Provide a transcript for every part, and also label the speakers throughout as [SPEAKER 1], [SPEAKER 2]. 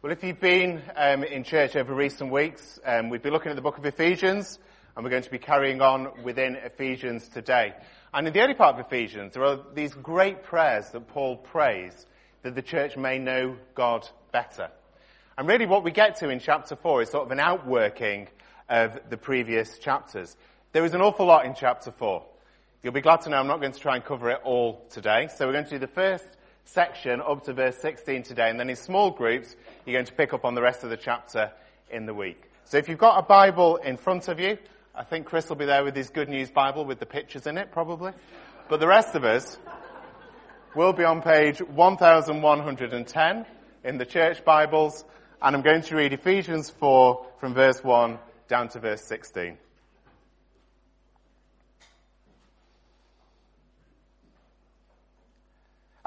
[SPEAKER 1] Well, if you've been um, in church over recent weeks, um, we've been looking at the book of Ephesians, and we're going to be carrying on within Ephesians today. And in the early part of Ephesians, there are these great prayers that Paul prays that the church may know God better. And really what we get to in chapter 4 is sort of an outworking of the previous chapters. There is an awful lot in chapter 4. You'll be glad to know I'm not going to try and cover it all today. So we're going to do the first section up to verse 16 today, and then in small groups, you're going to pick up on the rest of the chapter in the week. So if you've got a Bible in front of you, I think Chris will be there with his Good News Bible with the pictures in it, probably. But the rest of us will be on page 1110 in the church Bibles, and I'm going to read Ephesians 4 from verse 1 down to verse 16.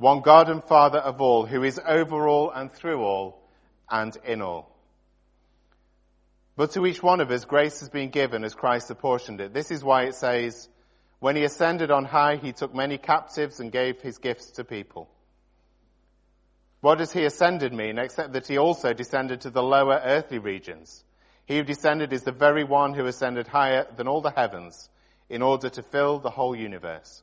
[SPEAKER 1] one God and Father of all, who is over all and through all and in all. But to each one of us, grace has been given as Christ apportioned it. This is why it says, when he ascended on high, he took many captives and gave his gifts to people. What does he ascended mean, except that he also descended to the lower earthly regions? He who descended is the very one who ascended higher than all the heavens in order to fill the whole universe.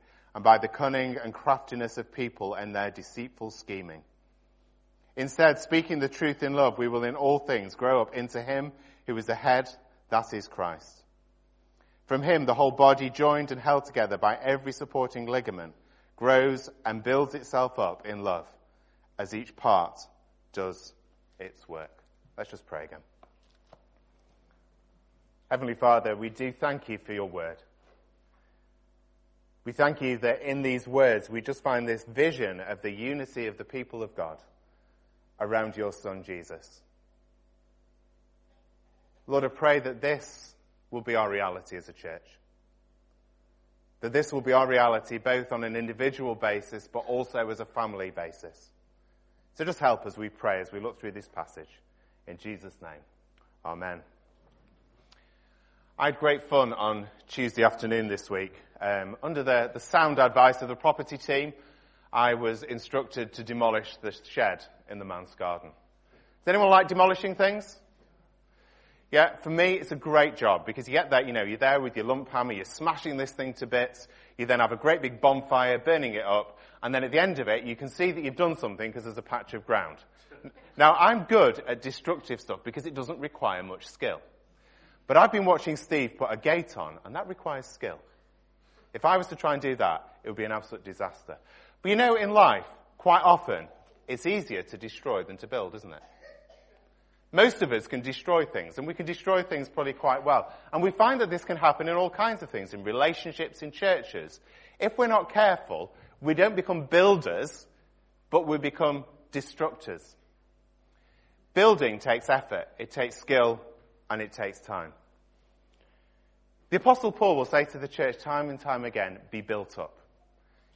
[SPEAKER 1] and by the cunning and craftiness of people and their deceitful scheming. Instead, speaking the truth in love, we will in all things grow up into Him who is the head, that is Christ. From Him, the whole body, joined and held together by every supporting ligament, grows and builds itself up in love as each part does its work. Let's just pray again. Heavenly Father, we do thank you for your word. We thank you that in these words we just find this vision of the unity of the people of God around your Son Jesus. Lord, I pray that this will be our reality as a church. That this will be our reality both on an individual basis but also as a family basis. So just help us, we pray as we look through this passage. In Jesus' name. Amen. I had great fun on Tuesday afternoon this week. Um, under the, the sound advice of the property team, I was instructed to demolish the shed in the man's garden. Does anyone like demolishing things? Yeah, for me, it's a great job because you get there, you know, you're there with your lump hammer, you're smashing this thing to bits, you then have a great big bonfire, burning it up, and then at the end of it, you can see that you've done something because there's a patch of ground. Now, I'm good at destructive stuff because it doesn't require much skill. But I've been watching Steve put a gate on, and that requires skill. If I was to try and do that, it would be an absolute disaster. But you know, in life, quite often, it's easier to destroy than to build, isn't it? Most of us can destroy things, and we can destroy things probably quite well. And we find that this can happen in all kinds of things, in relationships, in churches. If we're not careful, we don't become builders, but we become destructors. Building takes effort, it takes skill, and it takes time. The apostle Paul will say to the church time and time again, be built up.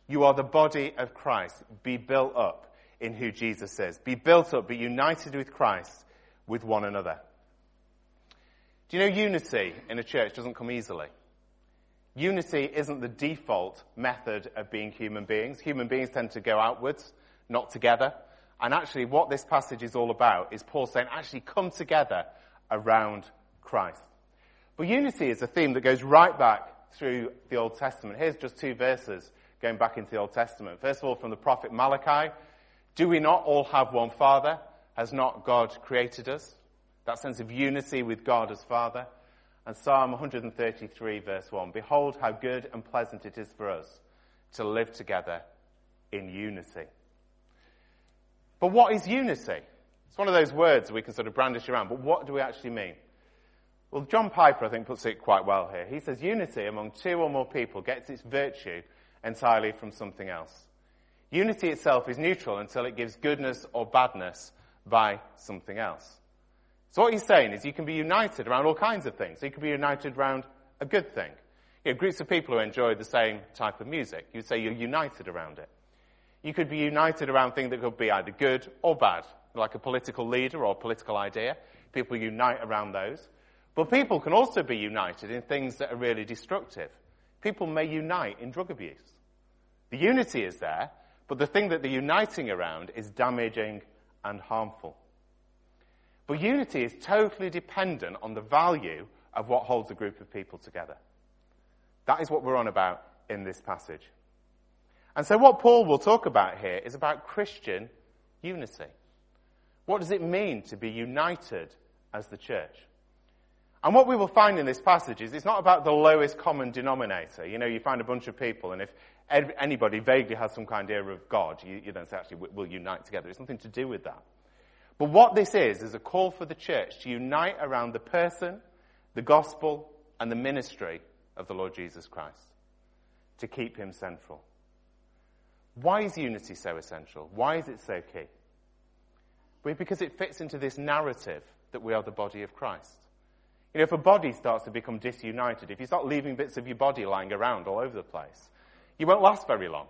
[SPEAKER 1] You are the body of Christ. Be built up in who Jesus is. Be built up, be united with Christ, with one another. Do you know unity in a church doesn't come easily? Unity isn't the default method of being human beings. Human beings tend to go outwards, not together. And actually what this passage is all about is Paul saying, actually come together around Christ. But unity is a theme that goes right back through the Old Testament. Here's just two verses going back into the Old Testament. First of all, from the prophet Malachi. Do we not all have one Father? Has not God created us? That sense of unity with God as Father. And Psalm 133 verse 1, Behold how good and pleasant it is for us to live together in unity. But what is unity? It's one of those words we can sort of brandish around, but what do we actually mean? Well, John Piper, I think, puts it quite well here. He says unity among two or more people gets its virtue entirely from something else. Unity itself is neutral until it gives goodness or badness by something else. So what he's saying is you can be united around all kinds of things. You can be united around a good thing. You know, groups of people who enjoy the same type of music, you'd say you're united around it. You could be united around things that could be either good or bad, like a political leader or a political idea. People unite around those. But people can also be united in things that are really destructive. People may unite in drug abuse. The unity is there, but the thing that they're uniting around is damaging and harmful. But unity is totally dependent on the value of what holds a group of people together. That is what we're on about in this passage. And so what Paul will talk about here is about Christian unity. What does it mean to be united as the church? And what we will find in this passage is it's not about the lowest common denominator. You know, you find a bunch of people, and if anybody vaguely has some kind of idea of God, you, you then say, actually, we'll unite together. It's nothing to do with that. But what this is, is a call for the church to unite around the person, the gospel, and the ministry of the Lord Jesus Christ. To keep him central. Why is unity so essential? Why is it so key? Well, because it fits into this narrative that we are the body of Christ. You know, if a body starts to become disunited, if you start leaving bits of your body lying around all over the place, you won't last very long.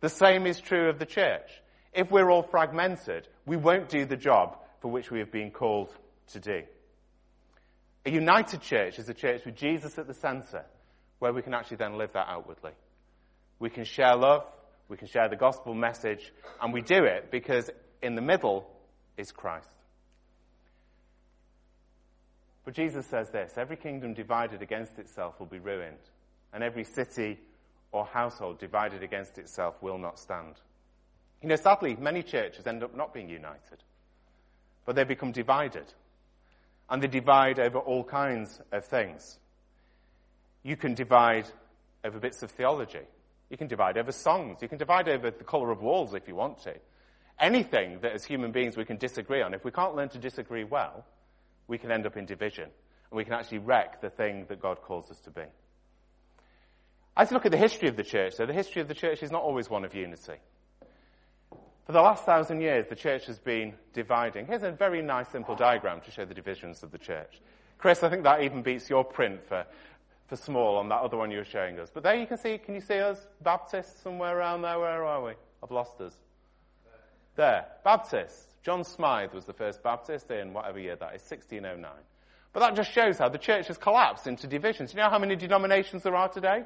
[SPEAKER 1] The same is true of the church. If we're all fragmented, we won't do the job for which we have been called to do. A united church is a church with Jesus at the center, where we can actually then live that outwardly. We can share love, we can share the gospel message, and we do it because in the middle is Christ. But Jesus says this every kingdom divided against itself will be ruined, and every city or household divided against itself will not stand. You know, sadly, many churches end up not being united, but they become divided. And they divide over all kinds of things. You can divide over bits of theology. You can divide over songs. You can divide over the colour of walls if you want to. Anything that as human beings we can disagree on, if we can't learn to disagree well, we can end up in division. And we can actually wreck the thing that God calls us to be. As you look at the history of the church, though, the history of the church is not always one of unity. For the last thousand years, the church has been dividing. Here's a very nice, simple diagram to show the divisions of the church. Chris, I think that even beats your print for, for small on that other one you were showing us. But there you can see, can you see us? Baptists somewhere around there? Where are we? I've lost us. There. Baptists. John Smythe was the first Baptist in whatever year that is, 1609. But that just shows how the church has collapsed into divisions. Do you know how many denominations there are today?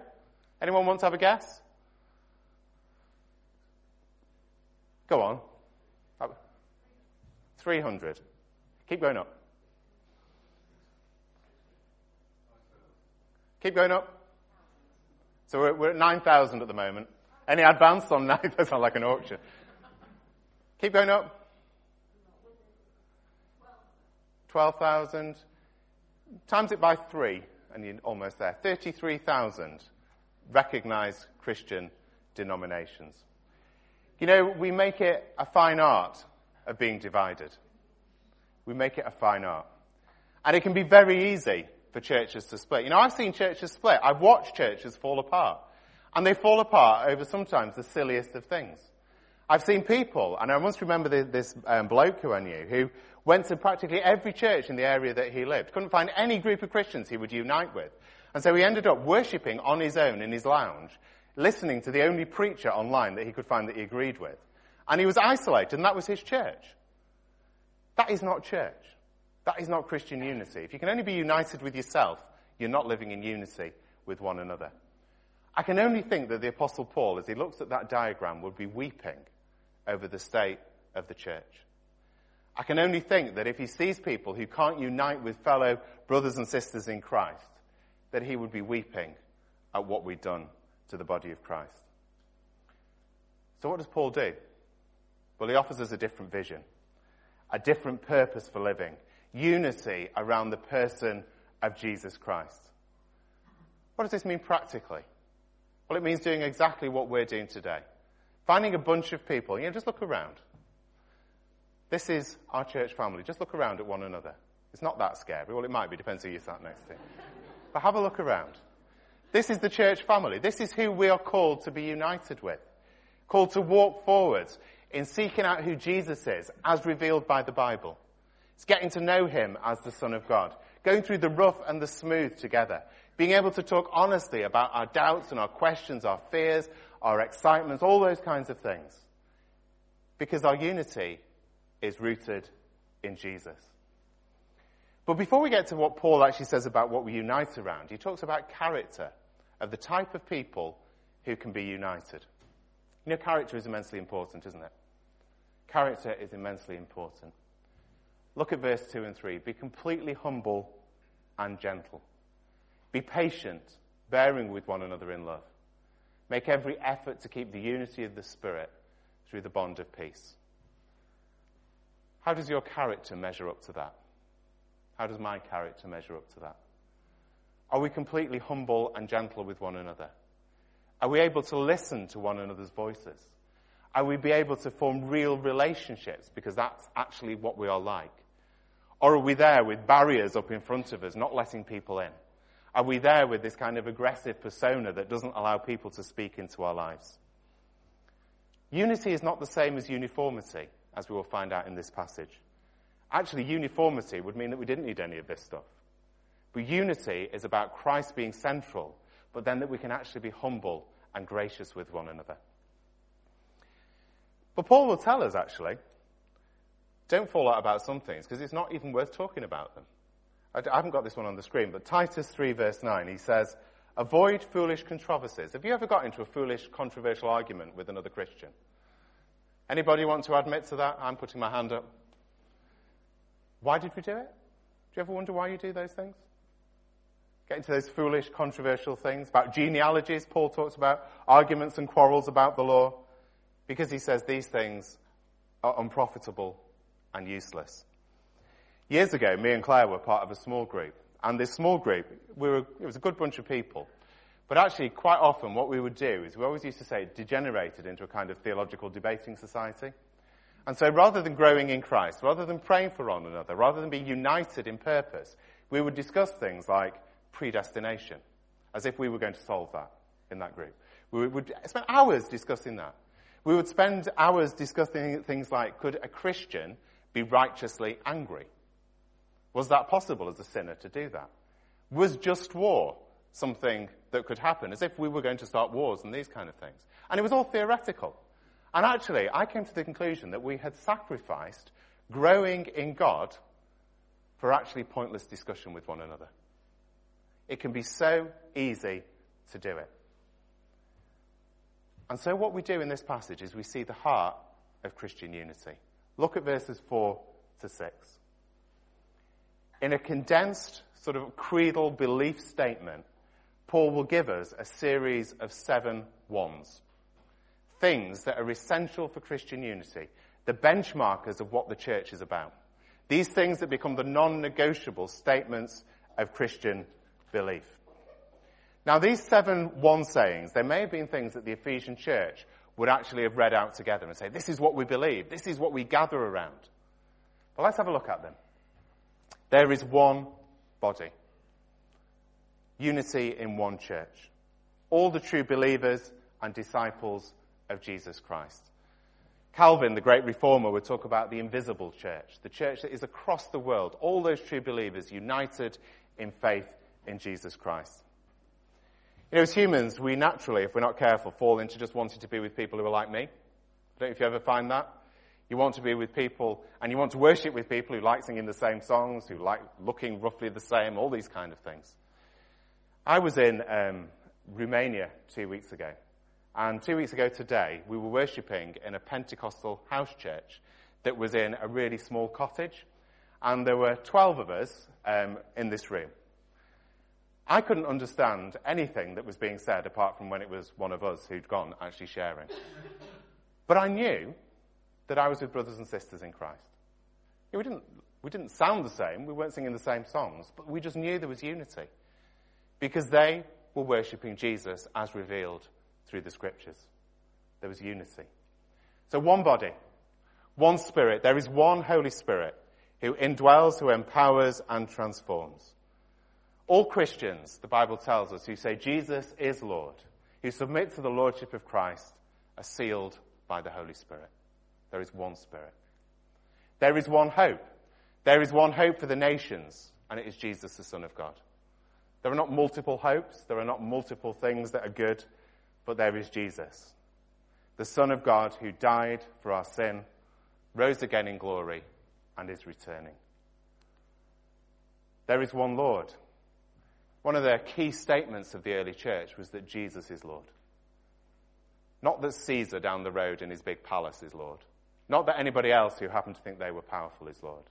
[SPEAKER 1] Anyone want to have a guess? Go on. 300. Keep going up. Keep going up. So we're, we're at 9,000 at the moment. Any advance on 9? That sounds like an auction. Keep going up. 12,000. Times it by three, and you're almost there. 33,000 recognized Christian denominations. You know, we make it a fine art of being divided. We make it a fine art. And it can be very easy for churches to split. You know, I've seen churches split. I've watched churches fall apart. And they fall apart over sometimes the silliest of things. I've seen people, and I once remember this um, bloke who I knew, who went to practically every church in the area that he lived. Couldn't find any group of Christians he would unite with. And so he ended up worshipping on his own in his lounge listening to the only preacher online that he could find that he agreed with. And he was isolated, and that was his church. That is not church. That is not Christian unity. If you can only be united with yourself, you're not living in unity with one another. I can only think that the Apostle Paul, as he looks at that diagram, would be weeping over the state of the church. I can only think that if he sees people who can't unite with fellow brothers and sisters in Christ, that he would be weeping at what we've done to the body of Christ. So, what does Paul do? Well, he offers us a different vision, a different purpose for living, unity around the person of Jesus Christ. What does this mean practically? Well, it means doing exactly what we're doing today. Finding a bunch of people, you know, just look around. This is our church family. Just look around at one another. It's not that scary. Well, it might be, depends who you sat next to. But have a look around. This is the church family. This is who we are called to be united with. Called to walk forward in seeking out who Jesus is as revealed by the Bible. It's getting to know him as the Son of God. Going through the rough and the smooth together. Being able to talk honestly about our doubts and our questions, our fears, our excitements, all those kinds of things. Because our unity is rooted in Jesus. But before we get to what Paul actually says about what we unite around, he talks about character of the type of people who can be united. You know, character is immensely important, isn't it? Character is immensely important. Look at verse 2 and 3. Be completely humble and gentle. Be patient, bearing with one another in love. Make every effort to keep the unity of the Spirit through the bond of peace. How does your character measure up to that? How does my character measure up to that? Are we completely humble and gentle with one another? Are we able to listen to one another's voices? Are we be able to form real relationships because that's actually what we are like? Or are we there with barriers up in front of us, not letting people in? Are we there with this kind of aggressive persona that doesn't allow people to speak into our lives? Unity is not the same as uniformity, as we will find out in this passage. Actually, uniformity would mean that we didn't need any of this stuff. But unity is about Christ being central, but then that we can actually be humble and gracious with one another. But Paul will tell us, actually, don't fall out about some things, because it's not even worth talking about them. I haven't got this one on the screen, but Titus 3 verse 9, he says, avoid foolish controversies. Have you ever got into a foolish, controversial argument with another Christian? Anybody want to admit to that? I'm putting my hand up. Why did we do it? Do you ever wonder why you do those things? Get into those foolish, controversial things about genealogies. Paul talks about arguments and quarrels about the law because he says these things are unprofitable and useless. Years ago, me and Claire were part of a small group. And this small group, we were, it was a good bunch of people. But actually, quite often, what we would do is we always used to say it degenerated into a kind of theological debating society. And so rather than growing in Christ, rather than praying for one another, rather than being united in purpose, we would discuss things like predestination, as if we were going to solve that in that group. We would spend hours discussing that. We would spend hours discussing things like, could a Christian be righteously angry? Was that possible as a sinner to do that? Was just war something that could happen, as if we were going to start wars and these kind of things? And it was all theoretical. And actually, I came to the conclusion that we had sacrificed growing in God for actually pointless discussion with one another. It can be so easy to do it. And so what we do in this passage is we see the heart of Christian unity. Look at verses 4 to 6 in a condensed sort of creedal belief statement, Paul will give us a series of seven ones. Things that are essential for Christian unity, the benchmarkers of what the church is about. These things that become the non-negotiable statements of Christian belief. Now these seven one sayings, they may have been things that the Ephesian church would actually have read out together and say, this is what we believe, this is what we gather around. But let's have a look at them. There is one body. Unity in one church. All the true believers and disciples of Jesus Christ. Calvin, the great reformer, would talk about the invisible church, the church that is across the world, all those true believers united in faith in Jesus Christ. You know, as humans, we naturally, if we're not careful, fall into just wanting to be with people who are like me. I don't know if you ever find that. You want to be with people, and you want to worship with people who like singing the same songs, who like looking roughly the same, all these kind of things. I was in um, Romania two weeks ago, and two weeks ago today, we were worshipping in a Pentecostal house church that was in a really small cottage, and there were 12 of us um, in this room. I couldn't understand anything that was being said apart from when it was one of us who'd gone actually sharing. But I knew that I was with brothers and sisters in Christ. We didn't We didn't sound the same. We weren't singing the same songs, but we just knew there was unity because they were worshipping Jesus as revealed through the scriptures. There was unity. So one body, one spirit. There is one Holy Spirit who indwells, who empowers and transforms. All Christians, the Bible tells us, who say Jesus is Lord, who submit to the Lordship of Christ, are sealed by the Holy Spirit. There is one Spirit. There is one hope. There is one hope for the nations, and it is Jesus, the Son of God. There are not multiple hopes, there are not multiple things that are good, but there is Jesus, the Son of God who died for our sin, rose again in glory, and is returning. There is one Lord. One of the key statements of the early church was that Jesus is Lord. Not that Caesar down the road in his big palace is Lord. Not that anybody else who happened to think they were powerful is Lord.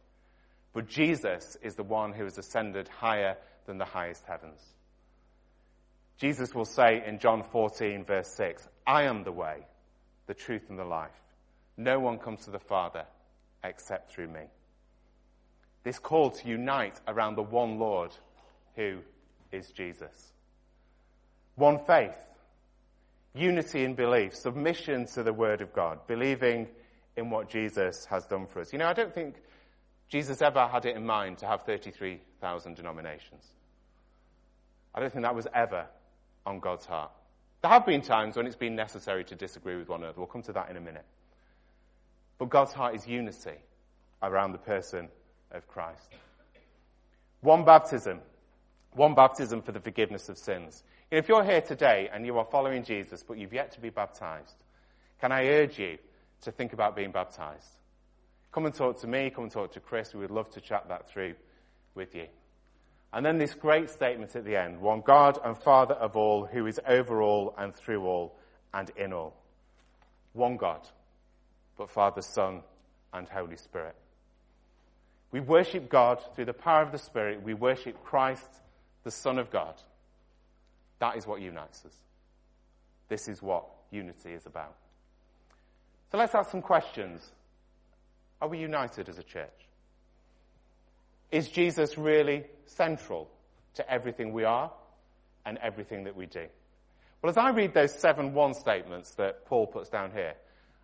[SPEAKER 1] But Jesus is the one who has ascended higher than the highest heavens. Jesus will say in John 14, verse 6, I am the way, the truth, and the life. No one comes to the Father except through me. This call to unite around the one Lord who is Jesus. One faith, unity in belief, submission to the Word of God, believing in what Jesus has done for us. You know, I don't think Jesus ever had it in mind to have 33,000 denominations. I don't think that was ever on God's heart. There have been times when it's been necessary to disagree with one another. We'll come to that in a minute. But God's heart is unity around the person of Christ. One baptism. One baptism for the forgiveness of sins. If you're here today and you are following Jesus, but you've yet to be baptized, can I urge you to think about being baptized? Come and talk to me, come and talk to Chris. We would love to chat that through with you. And then this great statement at the end one God and Father of all, who is over all and through all and in all. One God, but Father, Son, and Holy Spirit. We worship God through the power of the Spirit. We worship Christ, the Son of God. That is what unites us. This is what unity is about. So let's ask some questions. Are we united as a church? Is Jesus really central to everything we are and everything that we do? Well, as I read those seven one statements that Paul puts down here,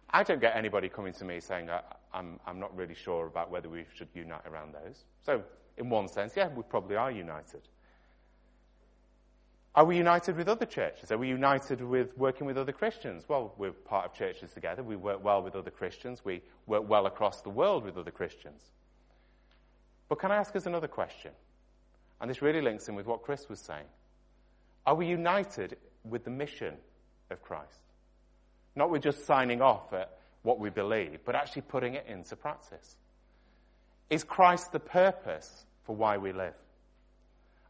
[SPEAKER 1] I don't get anybody coming to me saying, I'm, I'm not really sure about whether we should unite around those. So, in one sense, yeah, we probably are united. Are we united with other churches? Are we united with working with other Christians? Well, we're part of churches together. We work well with other Christians. We work well across the world with other Christians. But can I ask us another question? And this really links in with what Chris was saying. Are we united with the mission of Christ? Not with just signing off at what we believe, but actually putting it into practice. Is Christ the purpose for why we live?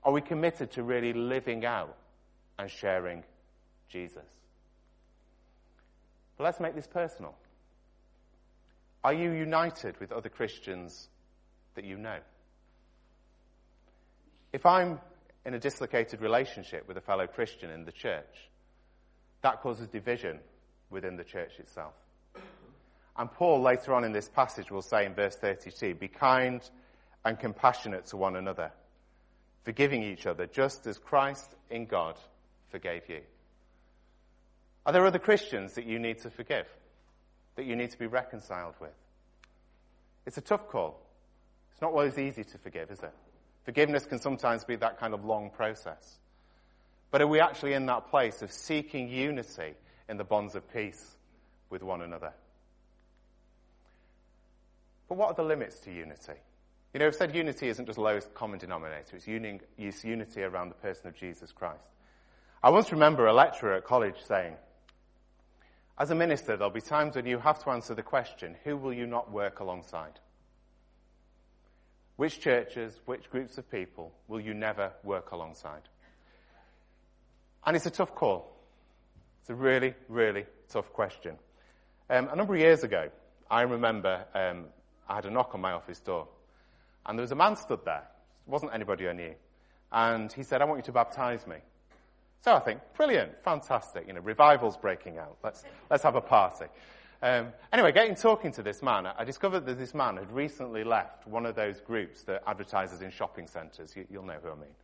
[SPEAKER 1] Are we committed to really living out and sharing Jesus? But let's make this personal. Are you united with other Christians that you know? If I'm in a dislocated relationship with a fellow Christian in the church, that causes division within the church itself. And Paul, later on in this passage, will say in verse 32 Be kind and compassionate to one another, forgiving each other, just as Christ in God forgave you. Are there other Christians that you need to forgive? That you need to be reconciled with? It's a tough call. It's not always easy to forgive, is it? Forgiveness can sometimes be that kind of long process. But are we actually in that place of seeking unity in the bonds of peace with one another? But what are the limits to unity? You know, I've said unity isn't just lowest common denominator, it's, uni- it's unity around the person of Jesus Christ. I once remember a lecturer at college saying, as a minister, there'll be times when you have to answer the question, who will you not work alongside? Which churches, which groups of people will you never work alongside? And it's a tough call. It's a really, really tough question. Um, a number of years ago, I remember um, I had a knock on my office door. And there was a man stood there. It wasn't anybody I knew. And he said, I want you to baptize me. So I think, brilliant, fantastic. You know, revival's breaking out. Let's, let's have a party. Um, anyway, getting talking to this man, I discovered that this man had recently left one of those groups that advertises in shopping centres. You, will know who I mean.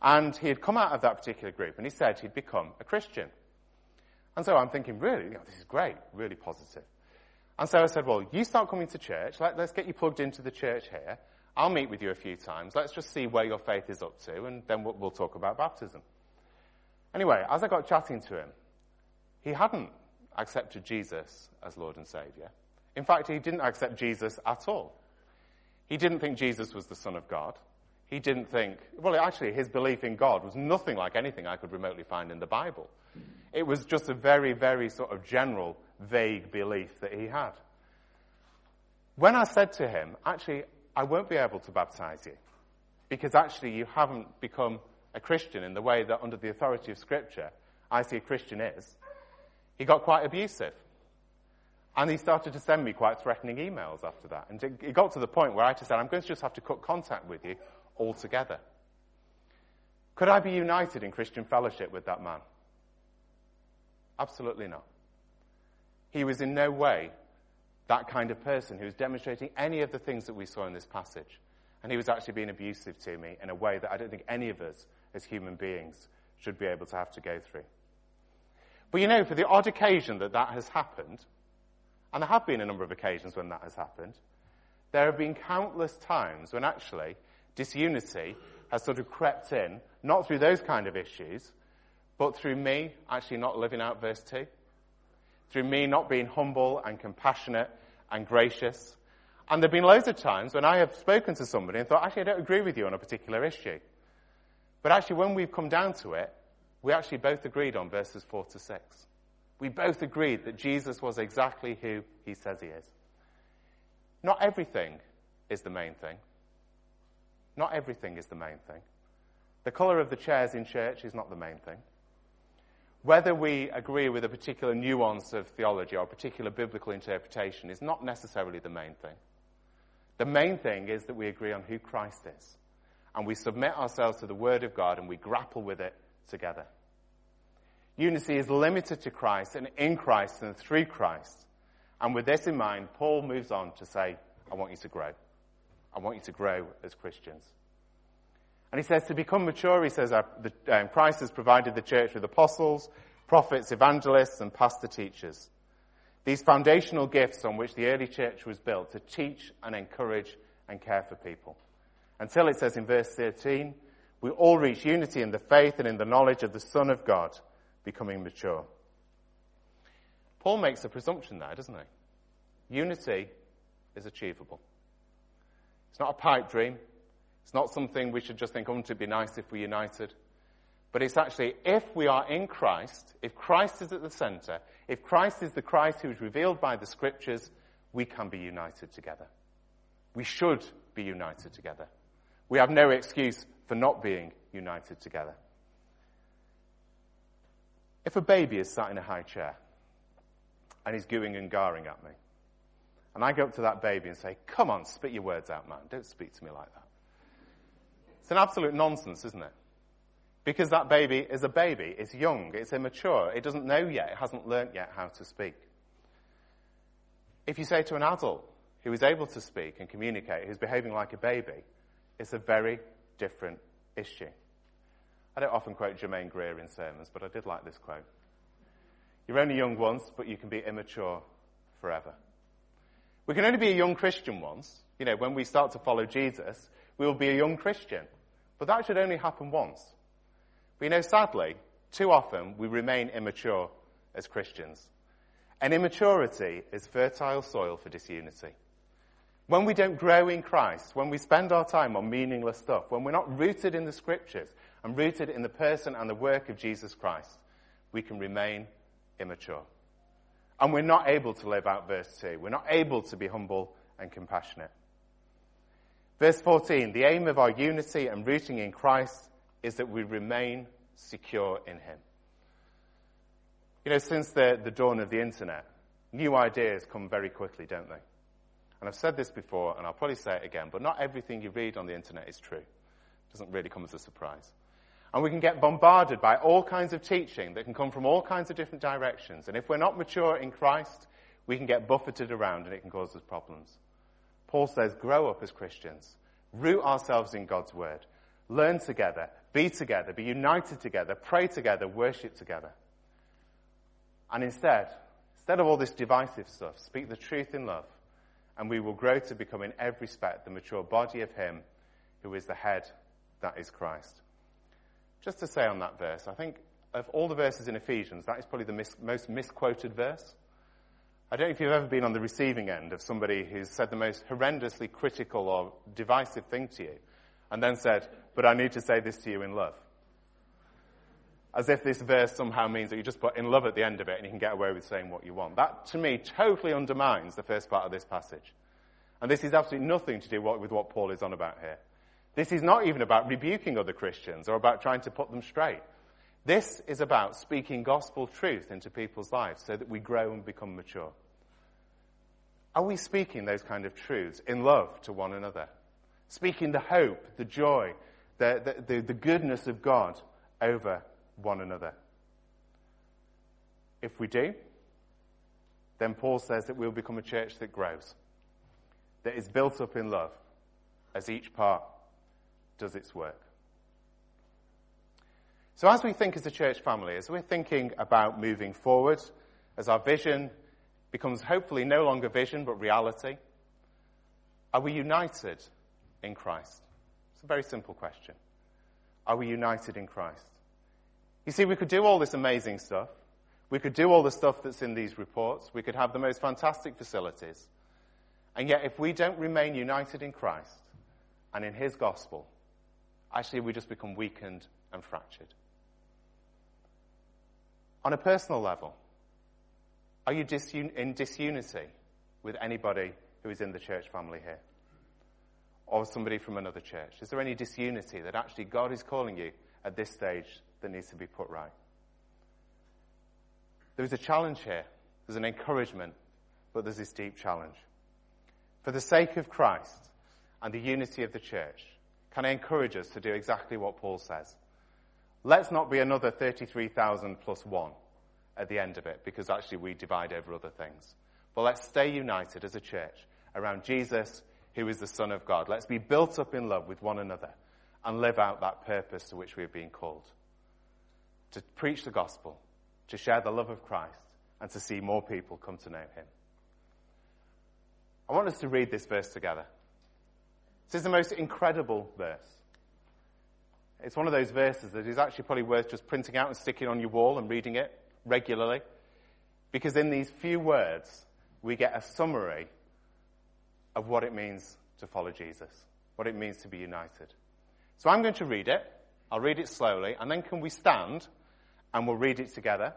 [SPEAKER 1] And he had come out of that particular group and he said he'd become a Christian. And so I'm thinking, really, you know, this is great, really positive. And so I said, well, you start coming to church. Let, us get you plugged into the church here. I'll meet with you a few times. Let's just see where your faith is up to, and then we'll, we'll talk about baptism. Anyway, as I got chatting to him, he hadn't accepted Jesus as Lord and Savior. In fact, he didn't accept Jesus at all. He didn't think Jesus was the Son of God. He didn't think, well, actually, his belief in God was nothing like anything I could remotely find in the Bible. It was just a very, very sort of general, vague belief that he had. When I said to him, actually, I won't be able to baptize you because actually you haven't become a Christian in the way that under the authority of Scripture I see a Christian is, he got quite abusive. And he started to send me quite threatening emails after that. And it got to the point where I just said, I'm going to just have to cut contact with you altogether. Could I be united in Christian fellowship with that man? Absolutely not. He was in no way that kind of person who was demonstrating any of the things that we saw in this passage. And he was actually being abusive to me in a way that I don't think any of us as human beings should be able to have to go through. But you know, for the odd occasion that that has happened, and there have been a number of occasions when that has happened, there have been countless times when actually disunity has sort of crept in, not through those kind of issues, but through me actually not living out verse 2. Through me not being humble and compassionate and gracious. And there have been loads of times when I have spoken to somebody and thought, actually, I don't agree with you on a particular issue. But actually, when we've come down to it, we actually both agreed on verses 4 to 6. We both agreed that Jesus was exactly who he says he is. Not everything is the main thing. Not everything is the main thing. The colour of the chairs in church is not the main thing. Whether we agree with a particular nuance of theology or a particular biblical interpretation is not necessarily the main thing. The main thing is that we agree on who Christ is and we submit ourselves to the Word of God and we grapple with it together. Unity is limited to Christ and in Christ and through Christ. And with this in mind, Paul moves on to say, I want you to grow. I want you to grow as Christians. And he says to become mature, he says, um, Christ has provided the church with apostles, prophets, evangelists, and pastor teachers. These foundational gifts on which the early church was built to teach and encourage and care for people. Until it says in verse 13, we all reach unity in the faith and in the knowledge of the Son of God, becoming mature. Paul makes a presumption there, doesn't he? Unity is achievable. It's not a pipe dream. It's not something we should just think, oh, it'd be nice if we united. But it's actually, if we are in Christ, if Christ is at the center, if Christ is the Christ who is revealed by the scriptures, we can be united together. We should be united together. We have no excuse for not being united together. If a baby is sat in a high chair and he's gooing and garring at me, and I go up to that baby and say, Come on, spit your words out, man. Don't speak to me like that. It's an absolute nonsense, isn't it? Because that baby is a baby. It's young. It's immature. It doesn't know yet. It hasn't learnt yet how to speak. If you say to an adult who is able to speak and communicate, who's behaving like a baby, it's a very different issue. I don't often quote Germaine Greer in sermons, but I did like this quote. You're only young once, but you can be immature forever. We can only be a young Christian once. You know, when we start to follow Jesus, we will be a young Christian. But that should only happen once. You know, sadly, too often we remain immature as Christians. And immaturity is fertile soil for disunity. When we don't grow in Christ, when we spend our time on meaningless stuff, when we're not rooted in the scriptures and rooted in the person and the work of Jesus Christ, we can remain immature. And we're not able to live out verse 2. We're not able to be humble and compassionate. Verse 14, the aim of our unity and rooting in Christ is that we remain secure in Him. You know, since the, the dawn of the internet, new ideas come very quickly, don't they? And I've said this before, and I'll probably say it again, but not everything you read on the internet is true. It doesn't really come as a surprise. And we can get bombarded by all kinds of teaching that can come from all kinds of different directions. And if we're not mature in Christ, we can get buffeted around and it can cause us problems. Paul says, grow up as Christians. Root ourselves in God's word. Learn together. Be together. Be united together. Pray together. Worship together. And instead, instead of all this divisive stuff, speak the truth in love. And we will grow to become in every respect the mature body of Him who is the head, that is Christ. Just to say on that verse, I think of all the verses in Ephesians, that is probably the mis- most misquoted verse. I don't know if you've ever been on the receiving end of somebody who's said the most horrendously critical or divisive thing to you, and then said, but I need to say this to you in love. As if this verse somehow means that you just put in love at the end of it and you can get away with saying what you want. That, to me, totally undermines the first part of this passage. And this is absolutely nothing to do with what Paul is on about here. This is not even about rebuking other Christians or about trying to put them straight. This is about speaking gospel truth into people's lives so that we grow and become mature. Are we speaking those kind of truths in love to one another? Speaking the hope, the joy, the, the, the, goodness of God over one another. If we do, then Paul says that we'll become a church that grows, that is built up in love as each part does its work. So, as we think as a church family, as we're thinking about moving forward, as our vision becomes hopefully no longer vision but reality, are we united in Christ? It's a very simple question. Are we united in Christ? You see, we could do all this amazing stuff. We could do all the stuff that's in these reports. We could have the most fantastic facilities. And yet, if we don't remain united in Christ and in His gospel, actually we just become weakened and fractured. On a personal level, are you disun- in disunity with anybody who is in the church family here? Or somebody from another church? Is there any disunity that actually God is calling you at this stage that needs to be put right? There is a challenge here. There's an encouragement, but there's this deep challenge. For the sake of Christ and the unity of the church, can I encourage us to do exactly what Paul says? Let's not be another 33,000 plus one at the end of it, because actually we divide over other things. But let's stay united as a church around Jesus, who is the Son of God. Let's be built up in love with one another and live out that purpose to which we have been called. To preach the gospel, to share the love of Christ, and to see more people come to know him. I want us to read this verse together. This is the most incredible verse. It's one of those verses that is actually probably worth just printing out and sticking on your wall and reading it regularly. Because in these few words, we get a summary of what it means to follow Jesus, what it means to be united. So I'm going to read it. I'll read it slowly, and then can we stand and we'll read it together.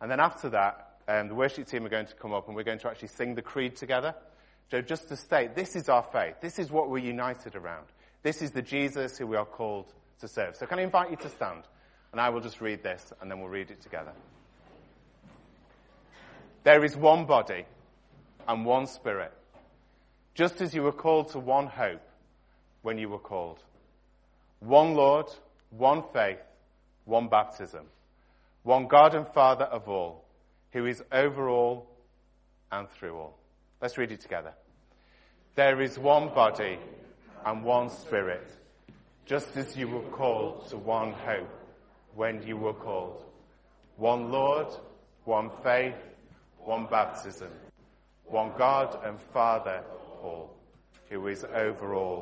[SPEAKER 1] And then after that, um, the worship team are going to come up and we're going to actually sing the creed together. So just to state, this is our faith. This is what we're united around. This is the Jesus who we are called to serve. So can I invite you to stand? And I will just read this and then we'll read it together. There is one body and one spirit, just as you were called to one hope when you were called. One Lord, one faith, one baptism, one God and Father of all, who is over all and through all. Let's read it together. There is one body and one spirit, just as you were called to one hope when you were called. One Lord, one faith, one baptism, one God and Father of all, who is over all